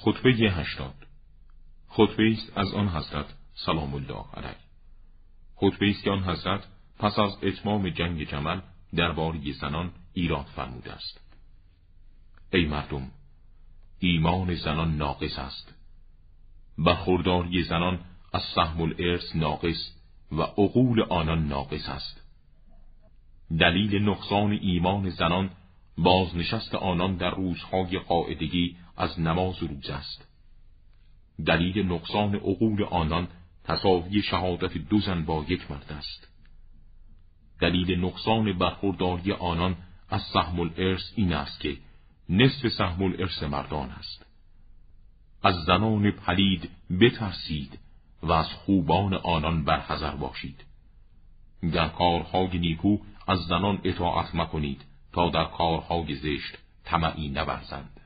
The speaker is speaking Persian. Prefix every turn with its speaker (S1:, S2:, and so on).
S1: خطبه هشتاد. خطبه است از آن حضرت سلام الله علیه. خطبه است که آن حضرت پس از اتمام جنگ جمل درباره زنان ایراد فرموده است. ای مردم ایمان زنان ناقص است. برخورداری زنان از سهم الارث ناقص و عقول آنان ناقص است. دلیل نقصان ایمان زنان بازنشست آنان در روزهای قاعدگی از نماز روز است. دلیل نقصان عقول آنان تصاوی شهادت دو زن با یک مرد است. دلیل نقصان برخورداری آنان از سهم الارث این است که نصف سهم الارث مردان است. از زنان پلید بترسید و از خوبان آنان برحذر باشید. در کارهای نیکو از زنان اطاعت مکنید. تا در کارهای زشت طمعی نورزند.